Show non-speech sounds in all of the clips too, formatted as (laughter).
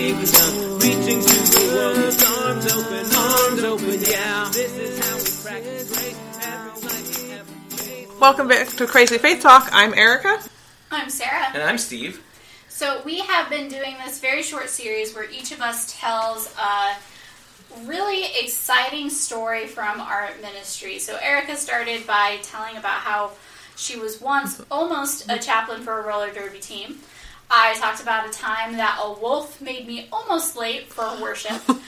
with the kingdom, reaching to the world arms open, arms open. Yeah, this is how we practice grace every night, every day. Welcome back to Crazy Faith Talk. I'm Erica. I'm Sarah. And I'm Steve. So we have been doing this very short series where each of us tells a really exciting story from our ministry. So Erica started by telling about how she was once almost a chaplain for a roller derby team. I talked about a time that a wolf made me almost late for worship. (laughs)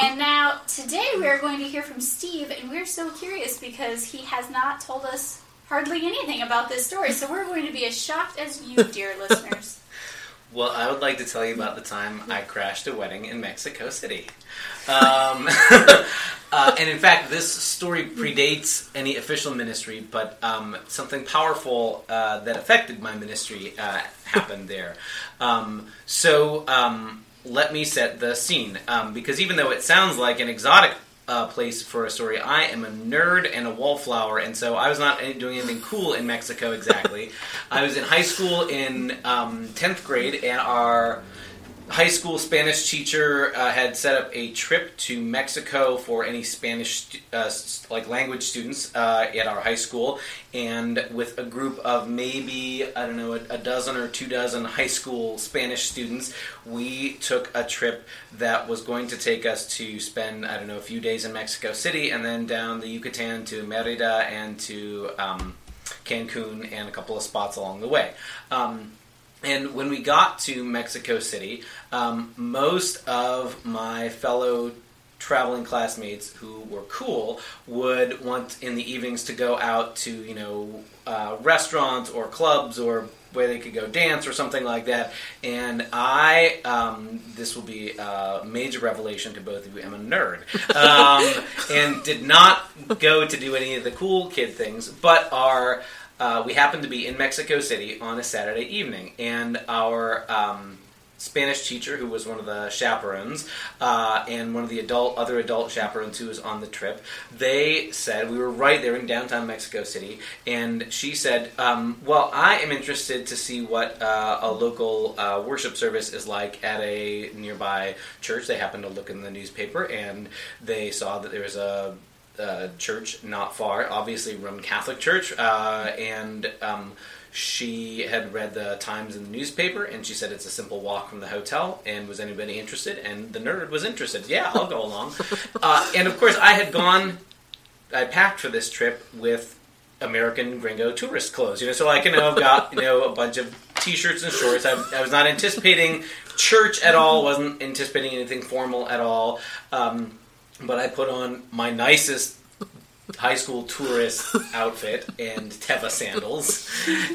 And now today we are going to hear from Steve, and we're so curious because he has not told us hardly anything about this story. So we're going to be as shocked as you, dear listeners. Well, I would like to tell you about the time I crashed a wedding in Mexico City. Um, (laughs) uh, and in fact, this story predates any official ministry, but um, something powerful uh, that affected my ministry uh, happened there. Um, so um, let me set the scene, um, because even though it sounds like an exotic uh, place for a story. I am a nerd and a wallflower, and so I was not doing anything cool in Mexico exactly. (laughs) I was in high school in um, 10th grade, and our high school Spanish teacher uh, had set up a trip to Mexico for any Spanish uh, like language students uh, at our high school, and with a group of maybe I don't know a, dozen or two dozen (laughs) high school Spanish students, we took a trip that was going to take us to spend I don't know a few days in Mexico City, and then down the Yucatan to Merida and to um, Cancun and a couple of spots along the way. Um, and when we got to Mexico City, um, most of my fellow traveling classmates who were cool would want in the evenings to go out to you know uh, restaurants or clubs or where they could go dance or something like that. And I, um, this will be a major revelation to both of you, am a nerd, um, (laughs) and did not go to do any of the cool kid things, but are uh, we happened to be in Mexico City on a Saturday evening, and our um, Spanish teacher, who was one of the chaperones, uh, and one of the adult other adult chaperones who was on the trip, they said we were right there in downtown Mexico City, and she said, um, "Well, I am interested to see what uh, a local uh, worship service is like at a nearby church." They happened to look in the newspaper, and they saw that there was a uh, church not far, obviously Roman Catholic Church, uh, and um, she had read the Times in the newspaper, and she said it's a simple walk from the hotel. And was anybody interested? And the nerd was interested. Yeah, I'll go along. (laughs) Uh, and of course, I had gone. I packed for this trip with American gringo tourist clothes. You know, so I can have got you know a bunch of t-shirts and shorts. I, I was not anticipating church at all. wasn't anticipating anything formal at all. Um, but I put on my nicest high school tourist outfit and Teva sandals,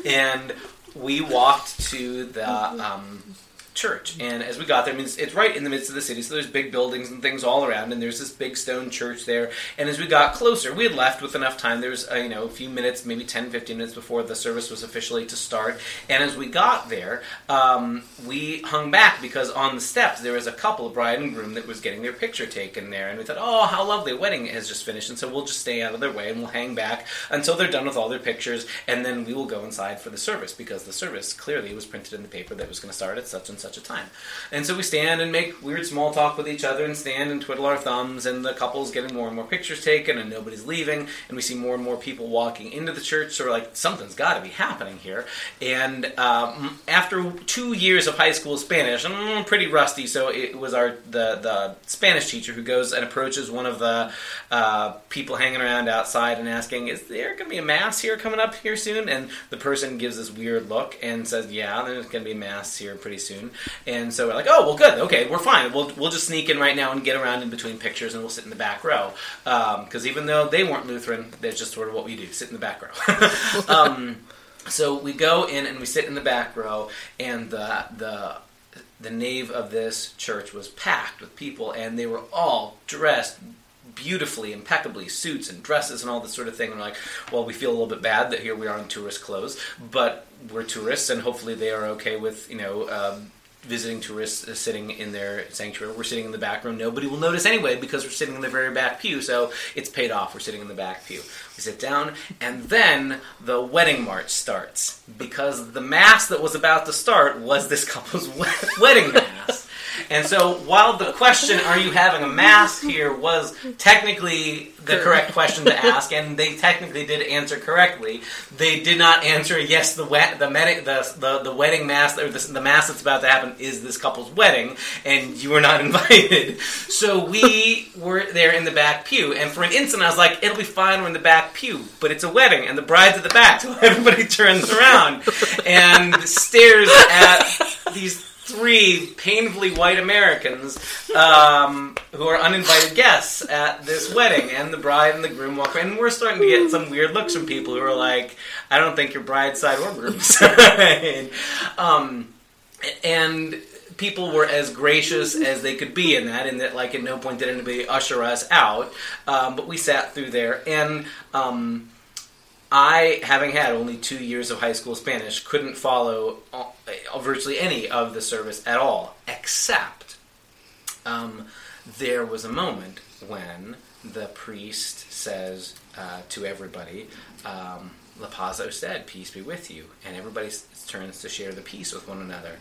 and we walked to the um, church. And as we got there, I mean, it's, it's right in the midst of the city, so there's big buildings and things all around, and there's this big stone church there. And as we got closer, we had left with enough time. There was, uh, you know, a few minutes, maybe 10, 15 minutes before the service was officially to start. And as we got there, um, we hung back because on the steps there was a couple, bride and groom, that was getting their picture taken there. And we thought, oh, how lovely, a wedding has just finished, and so we'll just stay out of their way and we'll hang back until they're done with all their pictures, and then we will go inside for the service because the service clearly was printed in the paper that was going to start at such and such a time. And so we stand and make weird small talk with each other and stand and twiddle our thumbs, and the couple's getting more and more pictures taken, and nobody's leaving, and we see more and more people walking into the church. So we're like, something's got to be happening here. And um, after two years of high school Spanish, I'm pretty rusty, so it was our the the Spanish teacher who goes and approaches one of the uh, people hanging around outside and asking, "Is there going to be a mass here coming up here soon?" And the person gives this weird look and says, "Yeah, there's going to be a mass here pretty soon." And so we're like, "Oh, well, good. Okay, we're fine. We'll we'll just sneak in right now and get around in between pictures, and we'll sit in the back row." Because even though they weren't Lutheran, that's just sort of what we do: sit in the back row. (laughs) um, so we go in and we sit in the back row, and the the the nave of this church was packed with people, and they were all dressed beautifully, impeccably, suits and dresses and all this sort of thing. And we're like, well, we feel a little bit bad that here we are in tourist clothes, but we're tourists, and hopefully they are okay with you know. Um, visiting tourists uh, sitting in their sanctuary. We're sitting in the back row. Nobody will notice anyway because we're sitting in the very back pew. So it's paid off. We're sitting in the back pew. We sit down, and then the wedding march starts because the mass that was about to start was this couple's (laughs) wedding mass. And so, while the question, "Are you having a mass here?" was technically the correct question to ask, and they technically did answer correctly, they did not answer yes. The wet, the, med- the the the wedding mass or the, the mass that's about to happen is this couple's wedding, and you were not (laughs) invited. So we were there in the back pew, and for an instant, I was like, "It'll be fine. We're in the back pew," but it's a wedding, and the bride's at the back, (laughs) so everybody turns around and stares at these three painfully white Americans um, who are uninvited guests at this wedding, and the bride and the groom walk in. And we're starting to get some weird looks from people who are like, "I don't think you're bride's side or groom's (laughs) side." um, and people were as gracious as they could be in that, in that, like, at no point did anybody usher us out. Um, but we sat through there, and um, I, having had only two years of high school Spanish, couldn't follow uh, virtually any of the service at all, except um, there was a moment when the priest says uh, to everybody, um, La Paz usted, peace be with you. And everybody s- turns to share the peace with one another.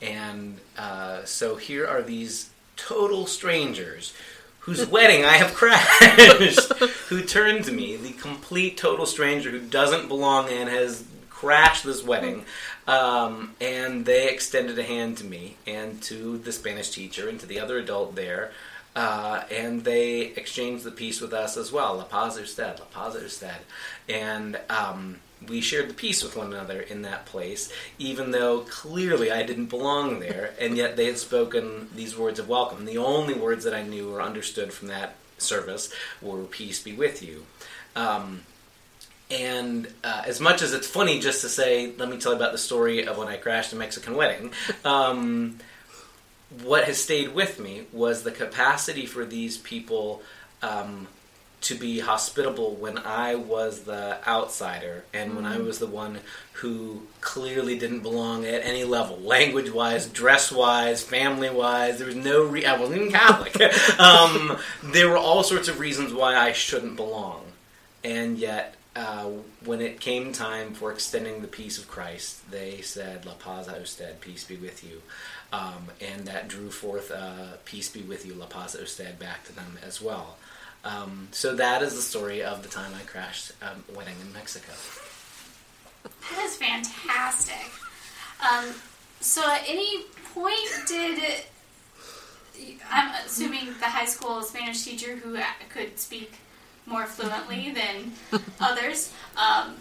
And uh, so here are these total strangers whose (laughs) wedding I have crashed, (laughs) who turn to me, the complete total stranger who doesn't belong and has crashed this wedding. Um, and they extended a hand to me and to the Spanish teacher and to the other adult there. Uh, and they exchanged the peace with us as well. La paz usted, la paz usted. And um, we shared the peace with one another in that place, even though clearly I didn't belong there, and yet they had spoken these words of welcome. The only words that I knew or understood from that service were "Peace be with you." Um, and uh, as much as it's funny just to say, let me tell you about the story of when I crashed a Mexican wedding. (laughs) Um, what has stayed with me was the capacity for these people um, to be hospitable when I was the outsider and when I was the one who clearly didn't belong at any level, language wise, dress wise, family wise. There was no re- I wasn't even Catholic. (laughs) um, there were all sorts of reasons why I shouldn't belong, and yet. Uh, when it came time for extending the peace of Christ, they said, "La paz a usted, peace be with you," um, and that drew forth uh, "Peace be with you, La paz a usted" back to them as well. Um, so that is the story of the time I crashed um, a wedding in Mexico. That is fantastic. Um, so, at any point, did It, I'm assuming the high school Spanish teacher who could speak more fluently than others um,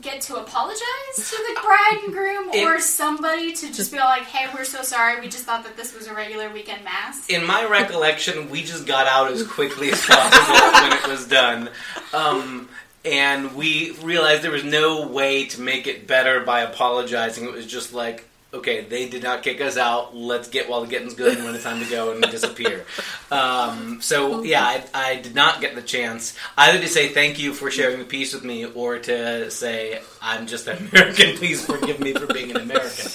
get to apologize to the bride and groom It- or somebody to just be like, "Hey, we're so sorry. We just thought that this was a regular weekend mass." In my recollection, we just got out as quickly as possible (laughs) when it was done. Um, and we realized there was no way to make it better by apologizing. It was just like, okay, they did not kick us out. Let's get while the getting's good and when it's time to go and disappear. (laughs) Um, so, yeah, I, I did not get the chance either to say thank you for sharing the peace with me or to say, I'm just an (laughs) American. Please forgive me for being an American.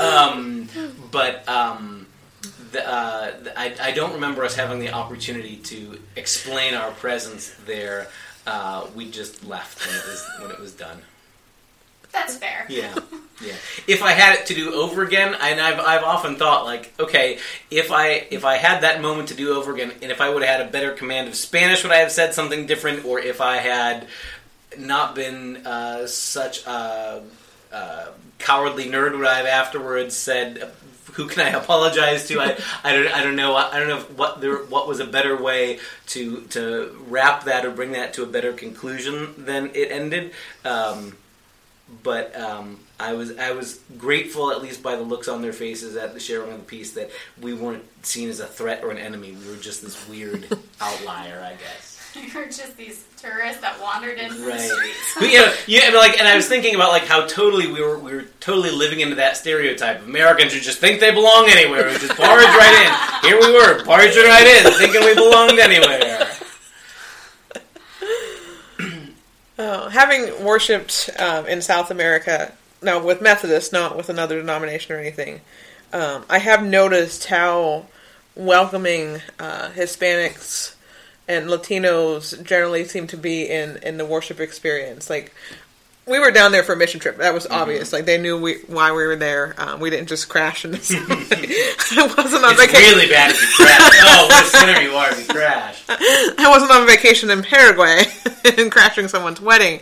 Um, but. Um, the, uh, the- I, I don't remember us having the opportunity to explain our presence there. Uh, we just left when it was when it was done. That's fair. Yeah, yeah. If I had it to do over again, and I've I've often thought like, okay, if I if I had that moment to do over again, and if I would have had a better command of Spanish, would I have said something different? Or if I had not been uh, such a, uh cowardly nerd, would I have afterwards said? Who can I apologize to? I, I don't I don't know I don't know what there what was a better way to to wrap that or bring that to a better conclusion than it ended. Um, but um, I was I was grateful, at least by the looks on their faces at the sharing of the peace, that we weren't seen as a threat or an enemy. We were just this weird (laughs) outlier, I guess. You're just these tourists that wandered into the Right. streets. But yeah, yeah, like, and I was thinking about like how totally we were we were totally living into that stereotype of Americans who just think they belong anywhere, who just barge right in. Here we were, barging right in, thinking we belonged anywhere. Oh, having worshipped um, in South America, now with Methodists, not with another denomination or anything, um, I have noticed how welcoming uh, Hispanics and Latinos generally seem to be in in the worship experience. Like we were down there for a mission trip. That was obvious. Like they knew we why we were there. Um, we didn't just crash into (laughs) somebody. (laughs) I wasn't on It's vacation. really bad if you crash. (laughs) oh, what a sinner you are if you crash. (laughs) I wasn't on vacation in Paraguay (laughs) and crashing someone's wedding.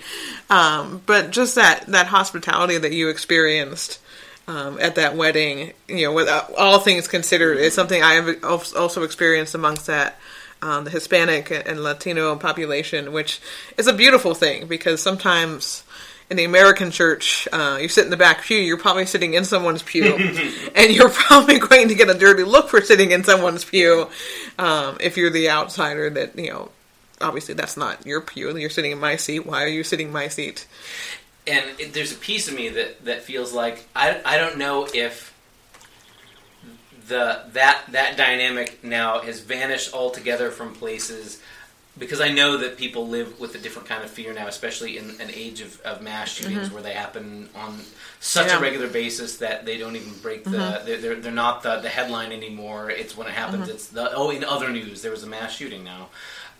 Um, but just that that hospitality that you experienced um, at that wedding, you know, with uh, all things considered, is something I have also experienced amongst that um, the Hispanic and Latino population, which is a beautiful thing because sometimes. In the American church, uh, you sit in the back pew. You're probably sitting in someone's pew, (laughs) and you're probably going to get a dirty look for sitting in someone's pew um, if you're the outsider. That you know, obviously that's not your pew. You're sitting in my seat. Why are you sitting in my seat? and it, there's a piece of me that, that feels like I, I don't know if the that that dynamic now has vanished altogether from places because I know that people live with a different kind of fear now, especially in an age of, of mass shootings where they happen on such Yeah. a regular basis that they don't even break the they're, they're, they're not the, the headline anymore. It's when it happens. It's the oh in other news there was a mass shooting now.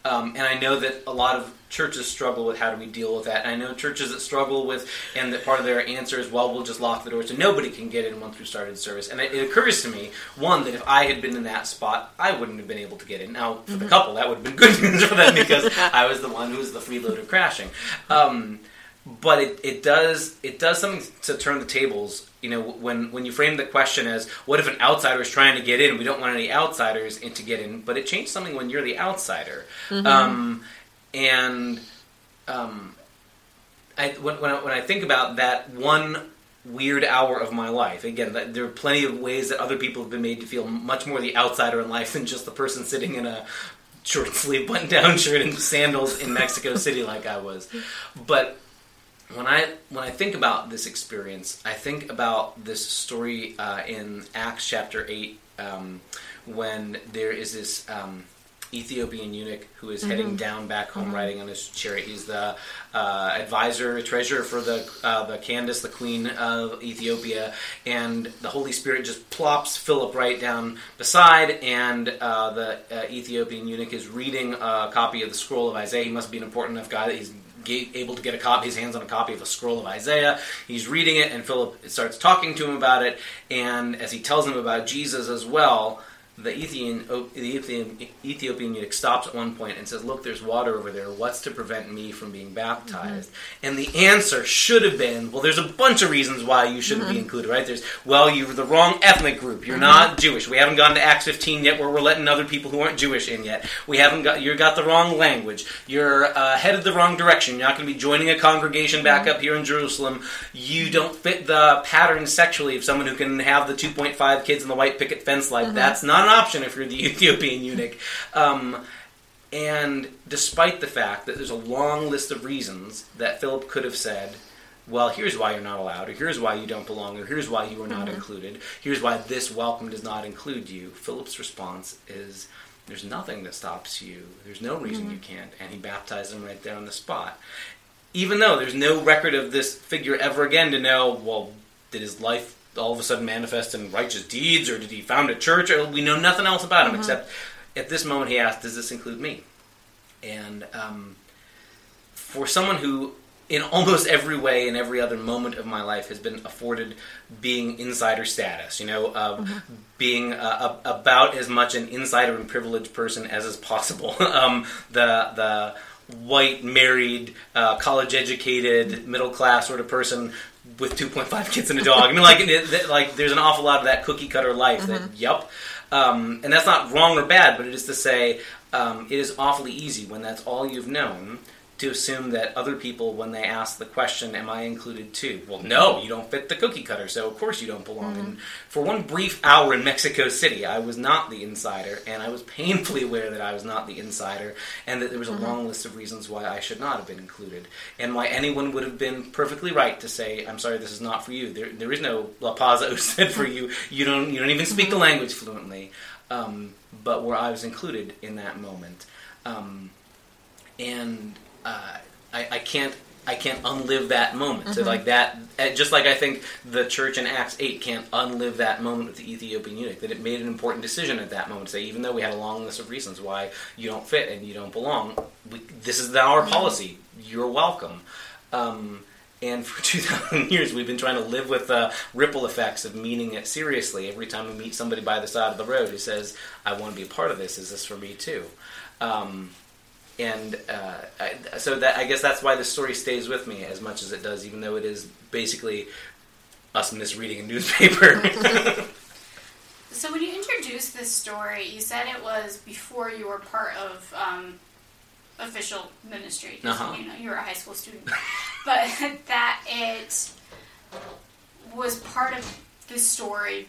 Um, and I know that a lot of churches struggle with how do we deal with that. And I know churches that struggle with, and that part of their answer is, well, we'll just lock the doors so nobody can get in once we started service. And it, it occurs to me, one, that if I had been in that spot, I wouldn't have been able to get in. Now, for the couple, that would have been good news for them (laughs) because I was the one who was the freeloader crashing. Um, but it, it does it does something to turn the tables. You know, when when you frame the question as what if an outsider is trying to get in? We don't want any outsiders in to get in, but it changed something when you're the outsider. Um, and um, I, when when I, when I think about that one weird hour of my life, again, there are plenty of ways that other people have been made to feel much more the outsider in life than just the person sitting in a short sleeve button down (laughs) shirt and sandals in Mexico City like I was. But when I when I think about this experience, I think about this story uh, in Acts chapter eight um, when there is this um, Ethiopian eunuch who is heading down back home riding on his chariot. He's the uh, advisor, treasurer for the uh, the Candace, the queen of Ethiopia, and the Holy Spirit just plops Philip right down beside, and uh, the uh, Ethiopian eunuch is reading a copy of the scroll of Isaiah. He must be an important enough guy that he's able to get a copy, his hands on a copy of a scroll of Isaiah. He's reading it, and Philip starts talking to him about it. And as he tells him about Jesus as well, the Ethiopian, the Ethiopian, Ethiopian eunuch stops at one point and says, "Look, there's water over there. What's to prevent me from being baptized?" Mm-hmm. And the answer should have been, "Well, there's a bunch of reasons why you shouldn't be mm-hmm. included, right? There's, well, you're the wrong ethnic group. You're mm-hmm. not Jewish. We haven't gone to Acts 15 yet, where we're letting other people who aren't Jewish in yet. We haven't got. You got the wrong language. You're uh, headed the wrong direction. You're not going to be joining a congregation back up here in Jerusalem. You don't fit the pattern sexually of someone who can have the 2.5 kids in the white picket fence. Like that's not an option if you're the (laughs) Ethiopian eunuch." Um, and despite the fact that there's a long list of reasons that Philip could have said, well, here's why you're not allowed, or here's why you don't belong, or here's why you are not included, here's why this welcome does not include you, Philip's response is, there's nothing that stops you. There's no reason you can't. And he baptized him right there on the spot. Even though there's no record of this figure ever again to know, well, did his life all of a sudden manifest in righteous deeds, or did he found a church? Or we know nothing else about him except at this moment he asked, does this include me? And um, for someone who, in almost every way, in every other moment of my life, has been afforded being insider status, you know, uh, being uh, a- about as much an insider and privileged person as is possible. (laughs) um, the the white, married, uh, college educated, middle class sort of person with 2.5 kids and a dog. I mean, like, it, like there's an awful lot of that cookie cutter life. That, yep. Um, and that's not wrong or bad, but it is to say um, it is awfully easy when that's all you've known to assume that other people, when they ask the question, "Am I included too?" Well, no, you don't fit the cookie cutter, so of course you don't belong. And for one brief hour in Mexico City, I was not the insider, and I was painfully aware that I was not the insider, and that there was a long list of reasons why I should not have been included, and why anyone would have been perfectly right to say, "I'm sorry, this is not for you." There, there is no La Paz (laughs) said for you. You don't, you don't even speak the language fluently. Um, but where I was included in that moment. Um, and uh, I, I can't I can't unlive that moment. So like that, eh, just like I think the church in Acts eight can't unlive that moment with the Ethiopian eunuch. That it made an important decision at that moment. to Say even though we had a long list of reasons why you don't fit and you don't belong, we, this is our policy. You're welcome. Um, and for (laughs) 2,000 years, we've been trying to live with the ripple effects of meaning it seriously. Every time we meet somebody by the side of the road who says, I want to be a part of this, is this for me too? Um, and uh, I, so that I guess that's why the story stays with me as much as it does, even though it is basically us misreading a (laughs) newspaper. (laughs) So when you introduced this story, you said it was before you were part of um, official ministry. Uh-huh. You know, you were a high school student, (laughs) but that it was part of the story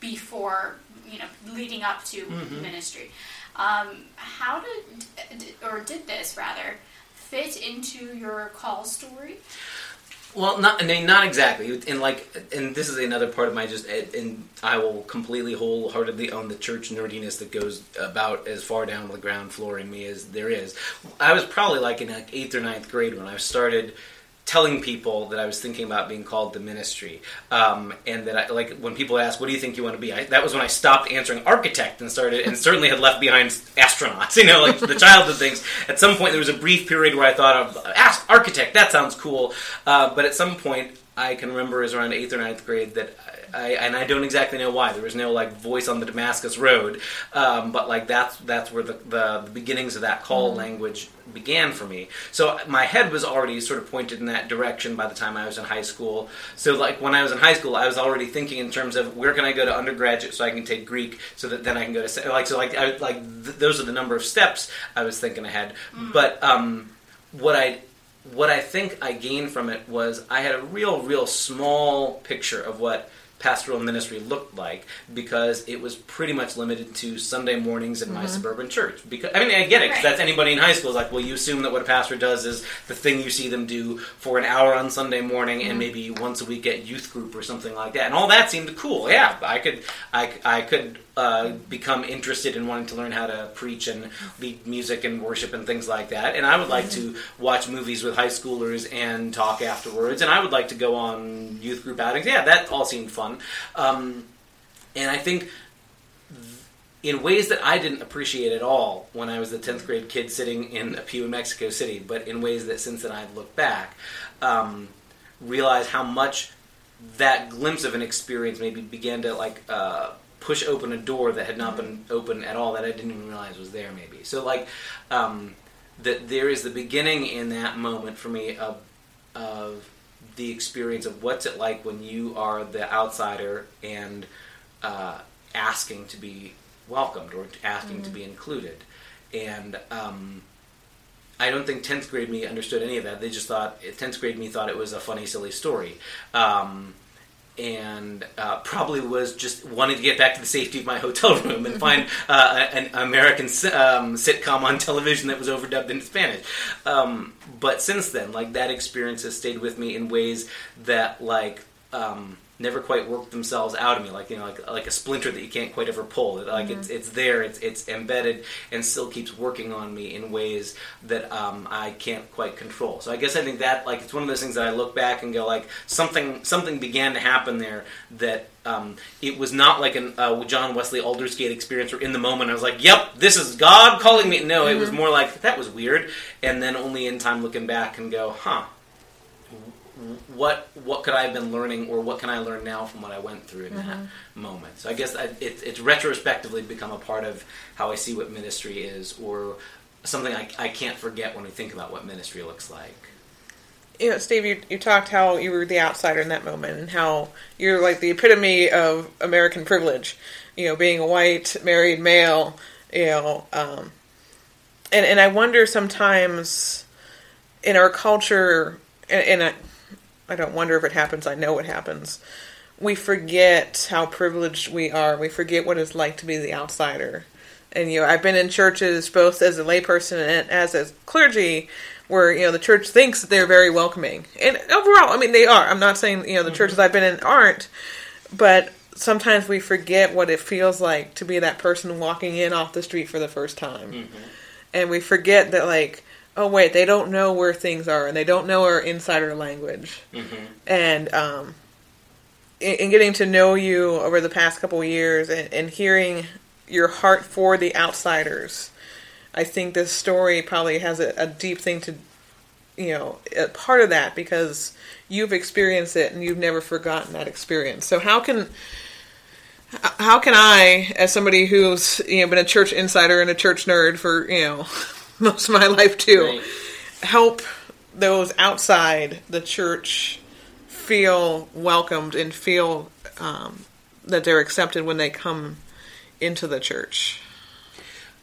before you know, leading up to Mm-hmm. ministry. Um, how did, or did this rather, fit into your call story? Well, not I mean, not exactly. And like, and this is another part of my just, and I will completely wholeheartedly own the church nerdiness that goes about as far down the ground floor in me as there is. I was probably like in like eighth or ninth grade when I started telling people that I was thinking about being called to ministry, um, and that I like when people ask, "What do you think you want to be?" I, that was when I stopped answering architect and started, and certainly had left behind astronauts. (laughs) You know, like the childhood things. At some point, there was a brief period where I thought of architect. That sounds cool, uh, but at some point, I can remember was around eighth or ninth grade that. I, and I don't exactly know why. There was no like voice on the Damascus Road, um, but like that's that's where the, the, the beginnings of that call language began for me. So my head was already sort of pointed in that direction by the time I was in high school. So like when I was in high school, I was already thinking in terms of where can I go to undergraduate so I can take Greek, so that then I can go to like so like I, like th- those are the number of steps I was thinking ahead. But um, what I what I think I gained from it was I had a real, real small picture of what pastoral ministry looked like because it was pretty much limited to Sunday mornings in my mm-hmm. suburban church. Because I mean, I get it. Right. that's anybody in high school is like, well, you assume that what a pastor does is the thing you see them do for an hour on Sunday morning and mm-hmm. maybe once a week at youth group or something like that. And all that seemed cool. Yeah, I could, I, I could uh, become interested in wanting to learn how to preach and lead music and worship and things like that. And I would like to watch movies with high schoolers and talk afterwards. And I would like to go on youth group outings. Yeah, that all seemed fun. Um, and I think in ways that I didn't appreciate at all when I was the 10th grade kid sitting in a pew in Mexico City, but in ways that since then I've looked back, um, realize how much that glimpse of an experience maybe began to like uh, push open a door that had not been open at all that I didn't even realize was there maybe. So like um, that there is the beginning in that moment for me of of the experience of what's it like when you are the outsider and uh, asking to be welcomed or asking to be included. And um, I don't think 10th grade me understood any of that. They just thought, 10th grade me thought it was a funny, silly story. Um, and uh, probably was just wanting to get back to the safety of my (laughs) hotel room and find uh, an American um, sitcom on television that was overdubbed in Spanish. Um, but since then, like that experience has stayed with me in ways that like um, never quite worked themselves out of me, like you know, like like a splinter that you can't quite ever pull. Like it's it's there, it's it's embedded, and still keeps working on me in ways that um, I can't quite control. So I guess I think that like it's one of those things that I look back and go like something something began to happen there that. Um, it was not like a uh, John Wesley Aldersgate experience where in the moment I was like, "Yep, this is God calling me." No, it was more like that was weird, and then only in time looking back and go, "Huh, what what could I have been learning, or what can I learn now from what I went through in that moment? So I guess I, it, it's retrospectively become a part of how I see what ministry is, or something I, I can't forget when we think about what ministry looks like. you know, Steve, you, you talked how you were the outsider in that moment and how you're like the epitome of American privilege, you know, being a white married male, you know, um, and and I wonder sometimes in our culture, and, and I, I don't wonder if it happens. I know it happens. We forget how privileged we are. We forget what it's like to be the outsider. And you know, I've been in churches both as a layperson and as a clergy, where you know the church thinks that they're very welcoming, and overall, I mean they are. I'm not saying you know the mm-hmm. churches I've been in aren't, but sometimes we forget what it feels like to be that person walking in off the street for the first time, mm-hmm. and we forget that like oh wait, they don't know where things are, and they don't know our insider language, Mm-hmm. and um, in, in getting to know you over the past couple of years, and, and hearing your heart for the outsiders, I think this story probably has a, a deep thing to, you know, a part of that because you've experienced it and you've never forgotten that experience. So how can how can I, as somebody who's you know been a church insider and a church nerd for you know (laughs) most of my life too, Right. help those outside the church feel welcomed and feel um, that they're accepted when they come into the church?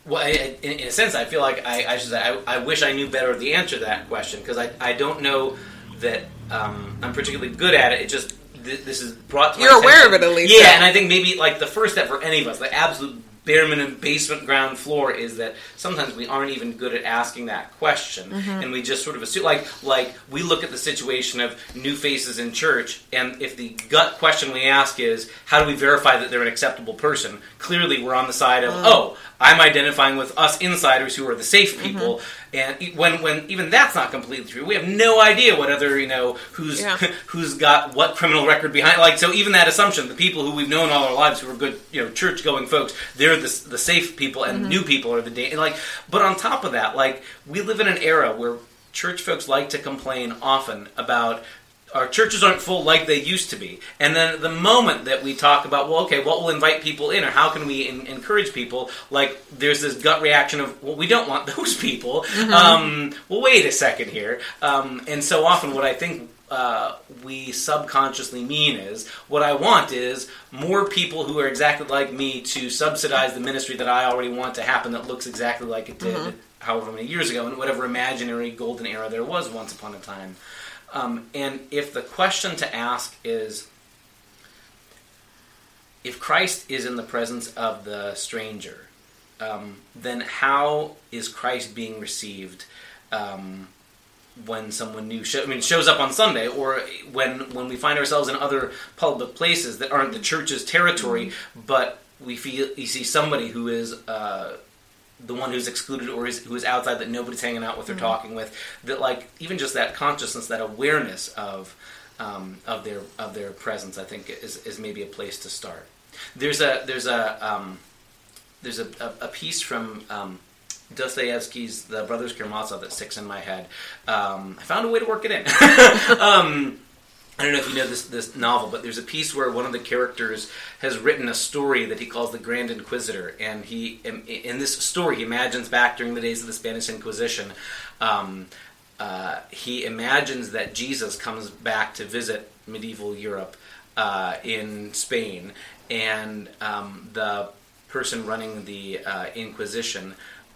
Well, I, in, in a sense, I feel like I, I should say I, I wish I knew better the answer to that question because I, I don't know that um, I'm particularly good at it. It just th- this is brought to You're aware of it at least, Yeah, yeah. and I think maybe like the first step for any of us, the absolute bare minimum basement ground floor, is that sometimes we aren't even good at asking that question, Mm-hmm. and we just sort of assume like like we look at the situation of new faces in church, and if the gut question we ask is how do we verify that they're an acceptable person? Clearly, we're on the side of oh. I'm identifying with us insiders who are the safe mm-hmm. people, and e- when when even that's not completely true, we have no idea what other you know who's Yeah. (laughs) who's got what criminal record behind. Like so, even that assumption, the people who we've known all our lives who are good, you know, church going folks, they're the the safe people, and mm-hmm. new people are the da- and like. But on top of that, like we live in an era where church folks like to complain often about. Our churches aren't full like they used to be. And then the moment that we talk about, well, okay, what will invite people in, or how can we en- encourage people, like there's this gut reaction of, well, we don't want (laughs) those people. Um, well, wait a second here. Um, and so often, what I think uh, we subconsciously mean is what I want is more people who are exactly like me to subsidize the ministry that I already want to happen that looks exactly like it did however many years ago in whatever imaginary golden era there was once upon a time. Um, and if the question to ask is if Christ is in the presence of the stranger, um, then how is Christ being received um, when someone new show, I mean, shows up on Sunday, or when when we find ourselves in other public places that aren't the church's territory, but we feel you see somebody who is uh, the one who's excluded or is, who is outside that nobody's hanging out with or talking with. That like even just that consciousness, that awareness of um, of their of their presence, I think is, is maybe a place to start. There's a there's a um, there's a, a, a piece from um, Dostoevsky's The Brothers Karamazov that sticks in my head. Um, I found a way to work it in. (laughs) I don't know if you know this this novel, but there's a piece where one of the characters has written a story that he calls the Grand Inquisitor, and he in, in this story he imagines back during the days of the Spanish Inquisition. Um, uh, he imagines that Jesus comes back to visit medieval Europe uh, in Spain, and um, the person running the uh, Inquisition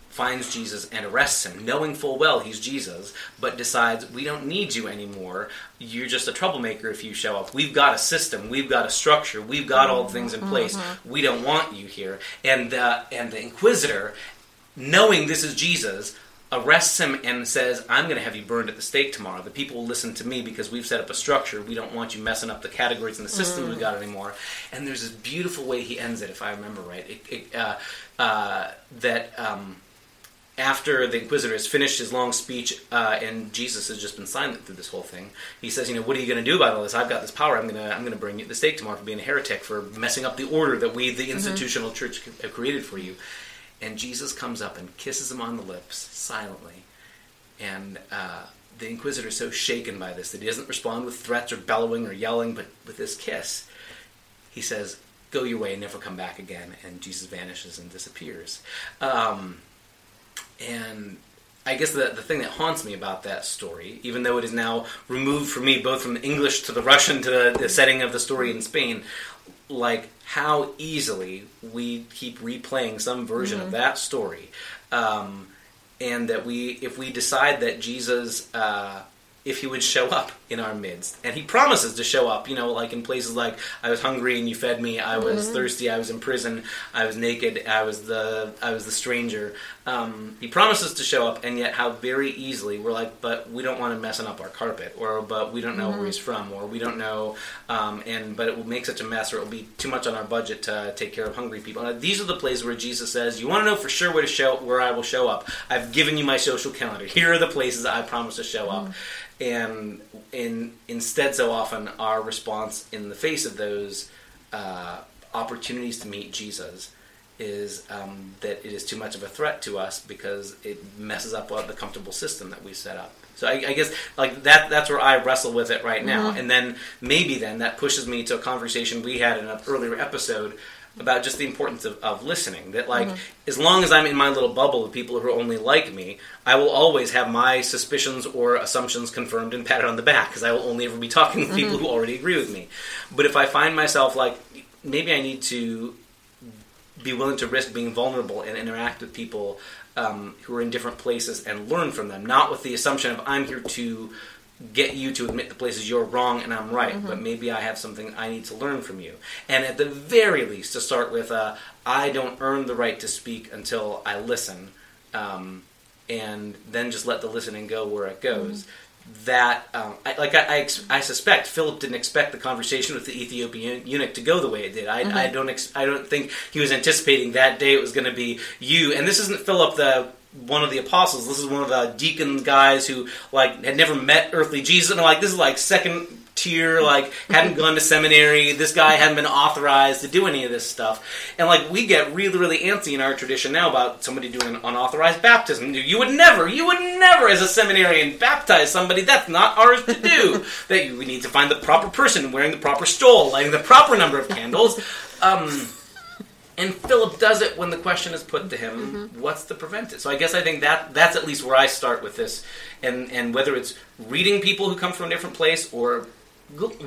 finds Jesus and arrests him, knowing full well he's Jesus, but decides we don't need you anymore. You're just a troublemaker if you show up. We've got a system, we've got a structure, we've got all the things in place. We don't want you here. And uh, and the Inquisitor, knowing this is Jesus. Arrests him and says, I'm going to have you burned at the stake tomorrow. The people will listen to me because we've set up a structure. We don't want you messing up the categories and the systems we've got anymore. And there's this beautiful way he ends it, if I remember right. It, it, uh, uh, that um, after the Inquisitor has finished his long speech uh, and Jesus has just been silent through this whole thing, he says, "You know, what are you going to do about all this? I've got this power. I'm going to I'm going to bring you to the stake tomorrow for being a heretic, for messing up the order that we, the institutional church, have created for you." And Jesus comes up and kisses him on the lips silently, and uh, the Inquisitor is so shaken by this that he doesn't respond with threats or bellowing or yelling, but with this kiss, he says, "Go your way and never come back again." And Jesus vanishes and disappears. Um, and I guess the, the thing that haunts me about that story, even though it is now removed from me both from the English to the Russian to the, the setting of the story in Spain, like how easily we keep replaying some version of that story. Um, and that we, if we decide that Jesus uh, if he would show up in our midst. And he promises to show up, you know, like in places like I was hungry and you fed me, I was thirsty, I was in prison, I was naked, I was the I was the stranger. Um, he promises to show up, and yet how very easily we're like, but we don't want him messing up our carpet, or but we don't know where he's from, or we don't know, um, and but it will make such a mess, or it will be too much on our budget to take care of hungry people. Now, these are the places where Jesus says, "You want to know for sure where to show where I will show up? I've given you my social calendar. Here are the places I promise to show up." And in instead, so often our response in the face of those uh, opportunities to meet Jesus is um, that it is too much of a threat to us because it messes up the comfortable system that we set up. So I, I guess like that that's where I wrestle with it right now, mm-hmm. and then maybe then that pushes me to a conversation we had in an earlier episode about just the importance of, of listening. That like mm-hmm. as long as I'm in my little bubble of people who are only like me, I will always have my suspicions or assumptions confirmed and patted on the back because I will only ever be talking with people mm-hmm. who already agree with me. But if I find myself like maybe I need to be willing to risk being vulnerable and interact with people um, who are in different places and learn from them, not with the assumption of I'm here to get you to admit the places you're wrong and I'm right, but maybe I have something I need to learn from you. And at the very least, to start with, uh, I don't earn the right to speak until I listen, um, and then just let the listening go where it goes. That, um, I, like I, I, ex- I suspect, Philip didn't expect the conversation with the Ethiopian eunuch to go the way it did. I, I don't, ex- I don't think he was anticipating that day it was going to be you. And this isn't Philip the one of the apostles. This is one of the deacon guys who like had never met earthly Jesus, and like this is like second tier, like hadn't gone to seminary. This guy hadn't been authorized to do any of this stuff, and like we get really really antsy in our tradition now about somebody doing an unauthorized baptism. You would never, you would never, as a seminarian, baptize somebody. That's not ours to do. (laughs) that you, we need to find the proper person wearing the proper stole, lighting the proper number of candles. Um, and Philip does it when the question is put to him, what's to prevent it? So I guess I think that that's at least where I start with this. And and whether it's reading people who come from a different place or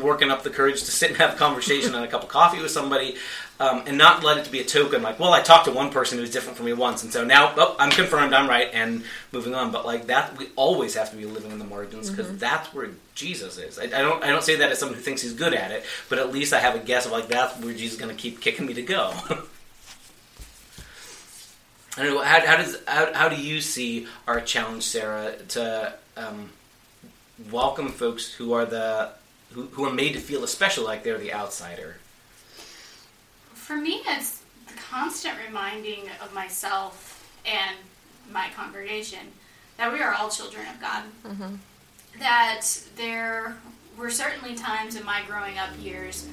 working up the courage to sit and have a conversation and a cup of coffee with somebody um, and not let it to be a token like, well, I talked to one person who's different from me once, and so now oh, I'm confirmed I'm right and moving on. But like that, we always have to be living in the margins because that's where Jesus is. I, I don't I don't say that as someone who thinks he's good at it, but at least I have a guess of like that's where Jesus is going to keep kicking me to go. (laughs) I don't know. How, how does how, how do you see our challenge, Sarah, to um, welcome folks who are the who, who are made to feel especially like they're the outsider? For me, it's the constant reminding of myself and my congregation that we are all children of God. That there were certainly times in my growing up years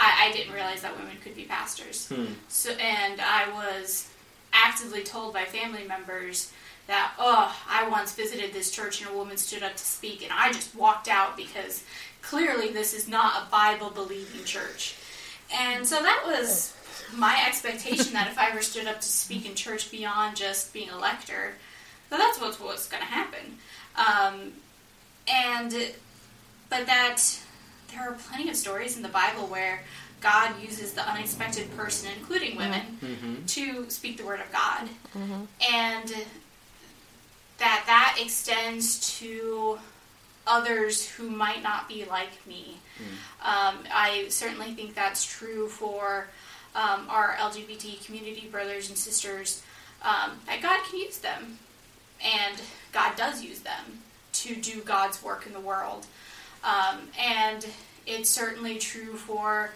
I, I didn't realize that women could be pastors. Hmm. So, and I was actively told by family members that, oh, I once visited this church and a woman stood up to speak, and I just walked out because clearly this is not a Bible believing church. And so that was my expectation that if I ever stood up to speak in church beyond just being a lector, that that's what's what's going to happen. Um, and but that there are plenty of stories in the Bible where God uses the unexpected person, including women, to speak the word of God, and that that extends to others who might not be like me. Um, I certainly think that's true for um, our LGBT community brothers and sisters. Um, that God can use them, and God does use them to do God's work in the world. Um, and it's certainly true for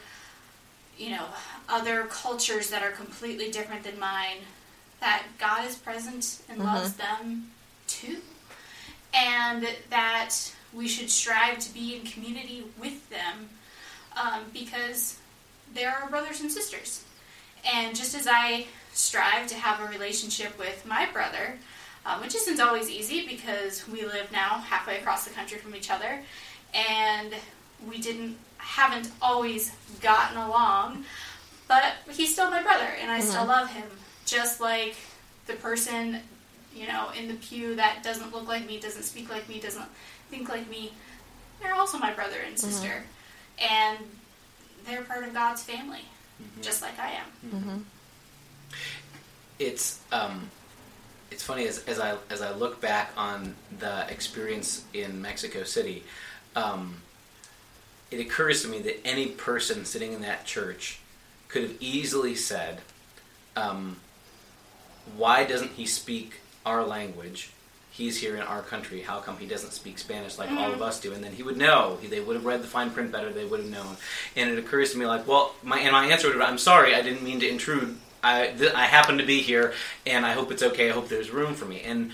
you know other cultures that are completely different than mine. That God is present and loves them too, and that we should strive to be in community with them um, because they're our brothers and sisters. And just as I strive to have a relationship with my brother, um, which isn't always easy because we live now halfway across the country from each other, and we didn't haven't always gotten along, but he's still my brother, and I still love him, just like the person you know in the pew that doesn't look like me, doesn't speak like me, doesn't think like me. They're also my brother and sister, and they're part of God's family, just like I am. It's um, it's funny as, as I as I look back on the experience in Mexico City, um, it occurs to me that any person sitting in that church could have easily said, um, "Why doesn't he speak our language? He's here in our country. How come he doesn't speak Spanish like all mm-hmm. of us do?" And then he would know. He- They would have read the fine print better. They would have known. And it occurs to me like, well, my and my answer would have, "I'm sorry, I didn't mean to intrude. I th- I happen to be here, and I hope it's okay. I hope there's room for me." And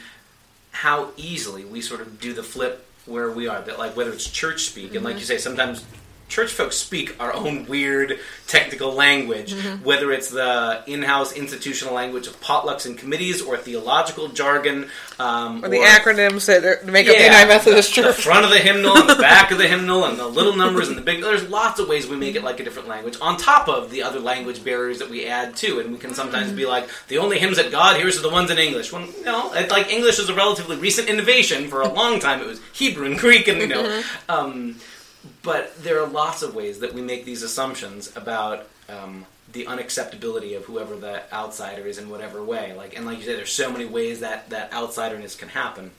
how easily we sort of do the flip where we are that like whether it's church speak and like mm-hmm. you say sometimes church folks speak our own weird technical language whether it's the in-house institutional language of potlucks and committees or theological jargon um, Or the acronyms that make up the yeah, United Methodist the, the Church. front of the hymnal and the (laughs) back of the hymnal and the little numbers and the big. There's lots of ways we make it like a different language on top of the other language barriers that we add to, and we can sometimes be like the only hymns at God. Here's are the ones in English. Well, no, it's like English is a relatively recent innovation. For a (laughs) long time, it was Hebrew and Greek, and you know. Um, but there are lots of ways that we make these assumptions about um, the unacceptability of whoever the outsider is in whatever way. Like, and like you said, there's so many ways that that outsiderness can happen.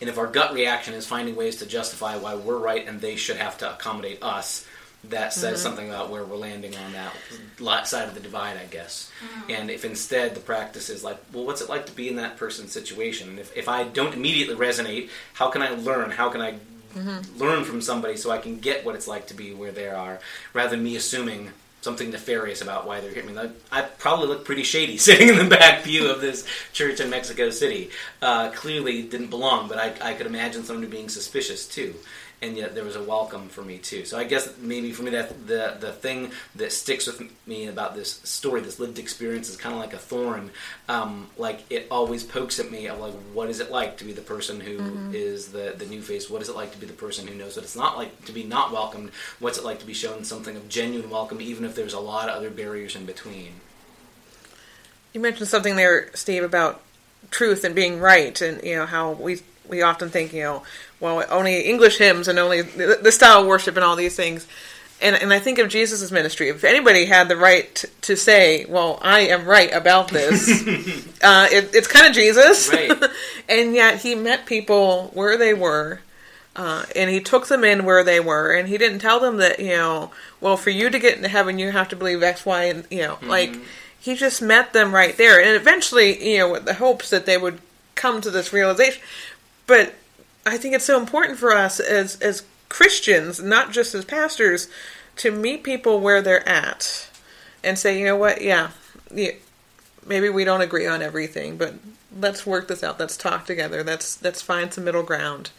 And if our gut reaction is finding ways to justify why we're right and they should have to accommodate us, that says something about where we're landing on that side of the divide, I guess. And if instead the practice is like, well, what's it like to be in that person's situation? And if, if I don't immediately resonate, how can I learn? How can I learn from somebody so I can get what it's like to be where they are, rather than me assuming something nefarious about why they're here. I mean, I, probably look pretty shady (laughs) sitting in the back view of this church in Mexico City. Uh, clearly didn't belong, but I, I could imagine somebody being suspicious too. And yet there was a welcome for me too. So I guess maybe for me that the the thing that sticks with me about this story, this lived experience, is kind of like a thorn. Um, like it always pokes at me of like, what is it like to be the person who is the the new face? What is it like to be the person who knows what it's not like to be not welcomed? What's it like to be shown something of genuine welcome, even if there's a lot of other barriers in between? You mentioned something there, Steve, about truth and being right, and you know how we we often think, you know, well, only English hymns and only the, the style of worship and all these things. And and I think of Jesus' ministry. If anybody had the right t- to say, "Well, I am right about this," (laughs) uh, it, it's kind of Jesus. Right. (laughs) and yet he met people where they were. Uh, and he took them in where they were, and he didn't tell them that you know, well, for you to get into heaven, you have to believe X, Y, and you know, like he just met them right there, and eventually, you know, with the hopes that they would come to this realization. But I think it's so important for us as as Christians, not just as pastors, to meet people where they're at and say, you know what, yeah, yeah maybe we don't agree on everything, but let's work this out. Let's talk together. Let's let's find some middle ground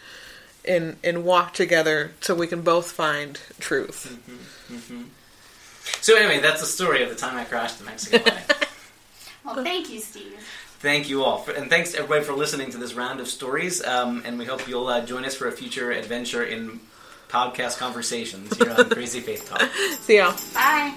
and and walk together so we can both find truth. Mm-hmm, mm-hmm. So anyway, that's the story of the time I crashed the Mexican (laughs) wedding. Well, thank you, Steve. Thank you all. And thanks everybody for listening to this round of stories. Um, and we hope you'll uh, join us for a future adventure in podcast conversations here on Crazy Faith Talk. (laughs) See y'all. Bye.